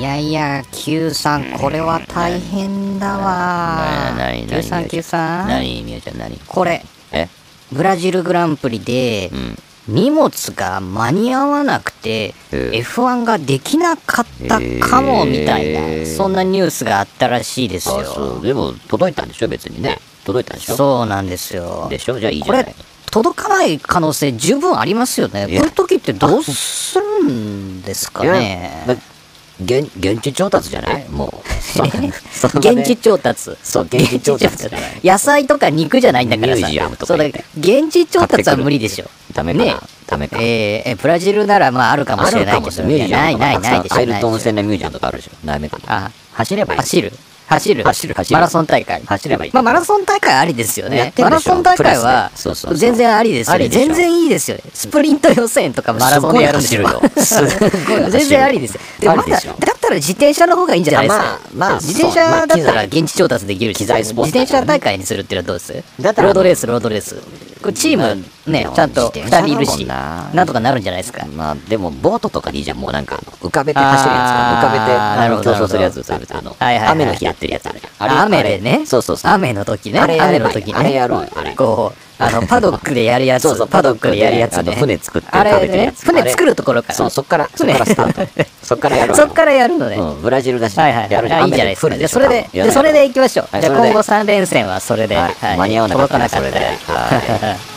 B: やいや、Q さん、これは大変だわ。
C: なになに
B: Q さん、Q さん。
C: 何みゆちゃん何？
B: これ、
C: え？
B: ブラジルグランプリで、
C: うん。
B: 荷物が間に合わなくて、
C: ええ。
B: F1 ができなかったかもみたいな、
C: ええ。
B: そんなニュースがあったらしいです
C: あ
B: よ。
C: そう。でも届いたんでしょ？別にね。届いたんでしょ？
B: そうなんですよ。
C: でしょ？じゃあいいじ
B: こ
C: ゃない。
B: れ、届かない可能性十分ありますよね。こう
C: い
B: う時ってどうするんですかね。
C: 現現地調達じゃない？もう。[LAUGHS]
B: 現地調達。
C: そう現地調達じゃない。[LAUGHS]
B: 野菜とか肉じゃないんだからさ。
C: ミュージアムとか
B: そうだ現地調達は無理でしょ。
C: ダメかな。
B: ね。
C: ダメか。
B: えーえブラジルならまああるかも
C: あ
B: しれないけど、
C: ない。
B: ないないないでしょ。ない
C: トン線のミュージアムとかあるでしょ。ダメかな。
B: あ、
C: 走れば。
B: 走る？走る
C: 走る走る。
B: マラソン大会。
C: 走ればいい。
B: まあマラソン大会ありですよね。マラソン大会は全然ありですよね。全然いいですよね。スプリント予選とかマラソンでやるんですよ。全然ありですよ。でもまだ、だったら自転車の方がいいんじゃないですか？
C: まあまあ
B: 自転車だったら現地調達できるし。
C: 機材スポーツ
B: 自転車大会にするっていうのはどうですロードレース、ロードレース。これチームねちゃんと
C: 自転車
B: 2人いるし、
C: な
B: なんとかなるんじゃないですか。
C: まあでもボートとかでいいじゃんもうなんか浮かべて走るやつ
B: あー
C: 浮かべてあ
B: なるほど。
C: の競争するやつそういうあの雨の日やってるやつあれ
B: あ雨でね。
C: そうそうそう。
B: 雨の時ね。雨の時ね。
C: あれやろうよあれ。
B: こう、あの、[LAUGHS] パドックでやるやつ。
C: そうそう
B: パドックでやるやつね。
C: 船作って
B: あれ
C: 浮かべてるや
B: ね、
C: つ
B: 船作るところから。
C: そうそっから [LAUGHS] そっ
B: 船
C: からスタートそっからやろうよ
B: そっからやるのね。
C: うんブラジルだしやるじゃん
B: はい。いいじゃないですか。それで、それで行きましょう。じゃ今後3連戦はそれで。
C: はい間に合わなかったそれではい [LAUGHS]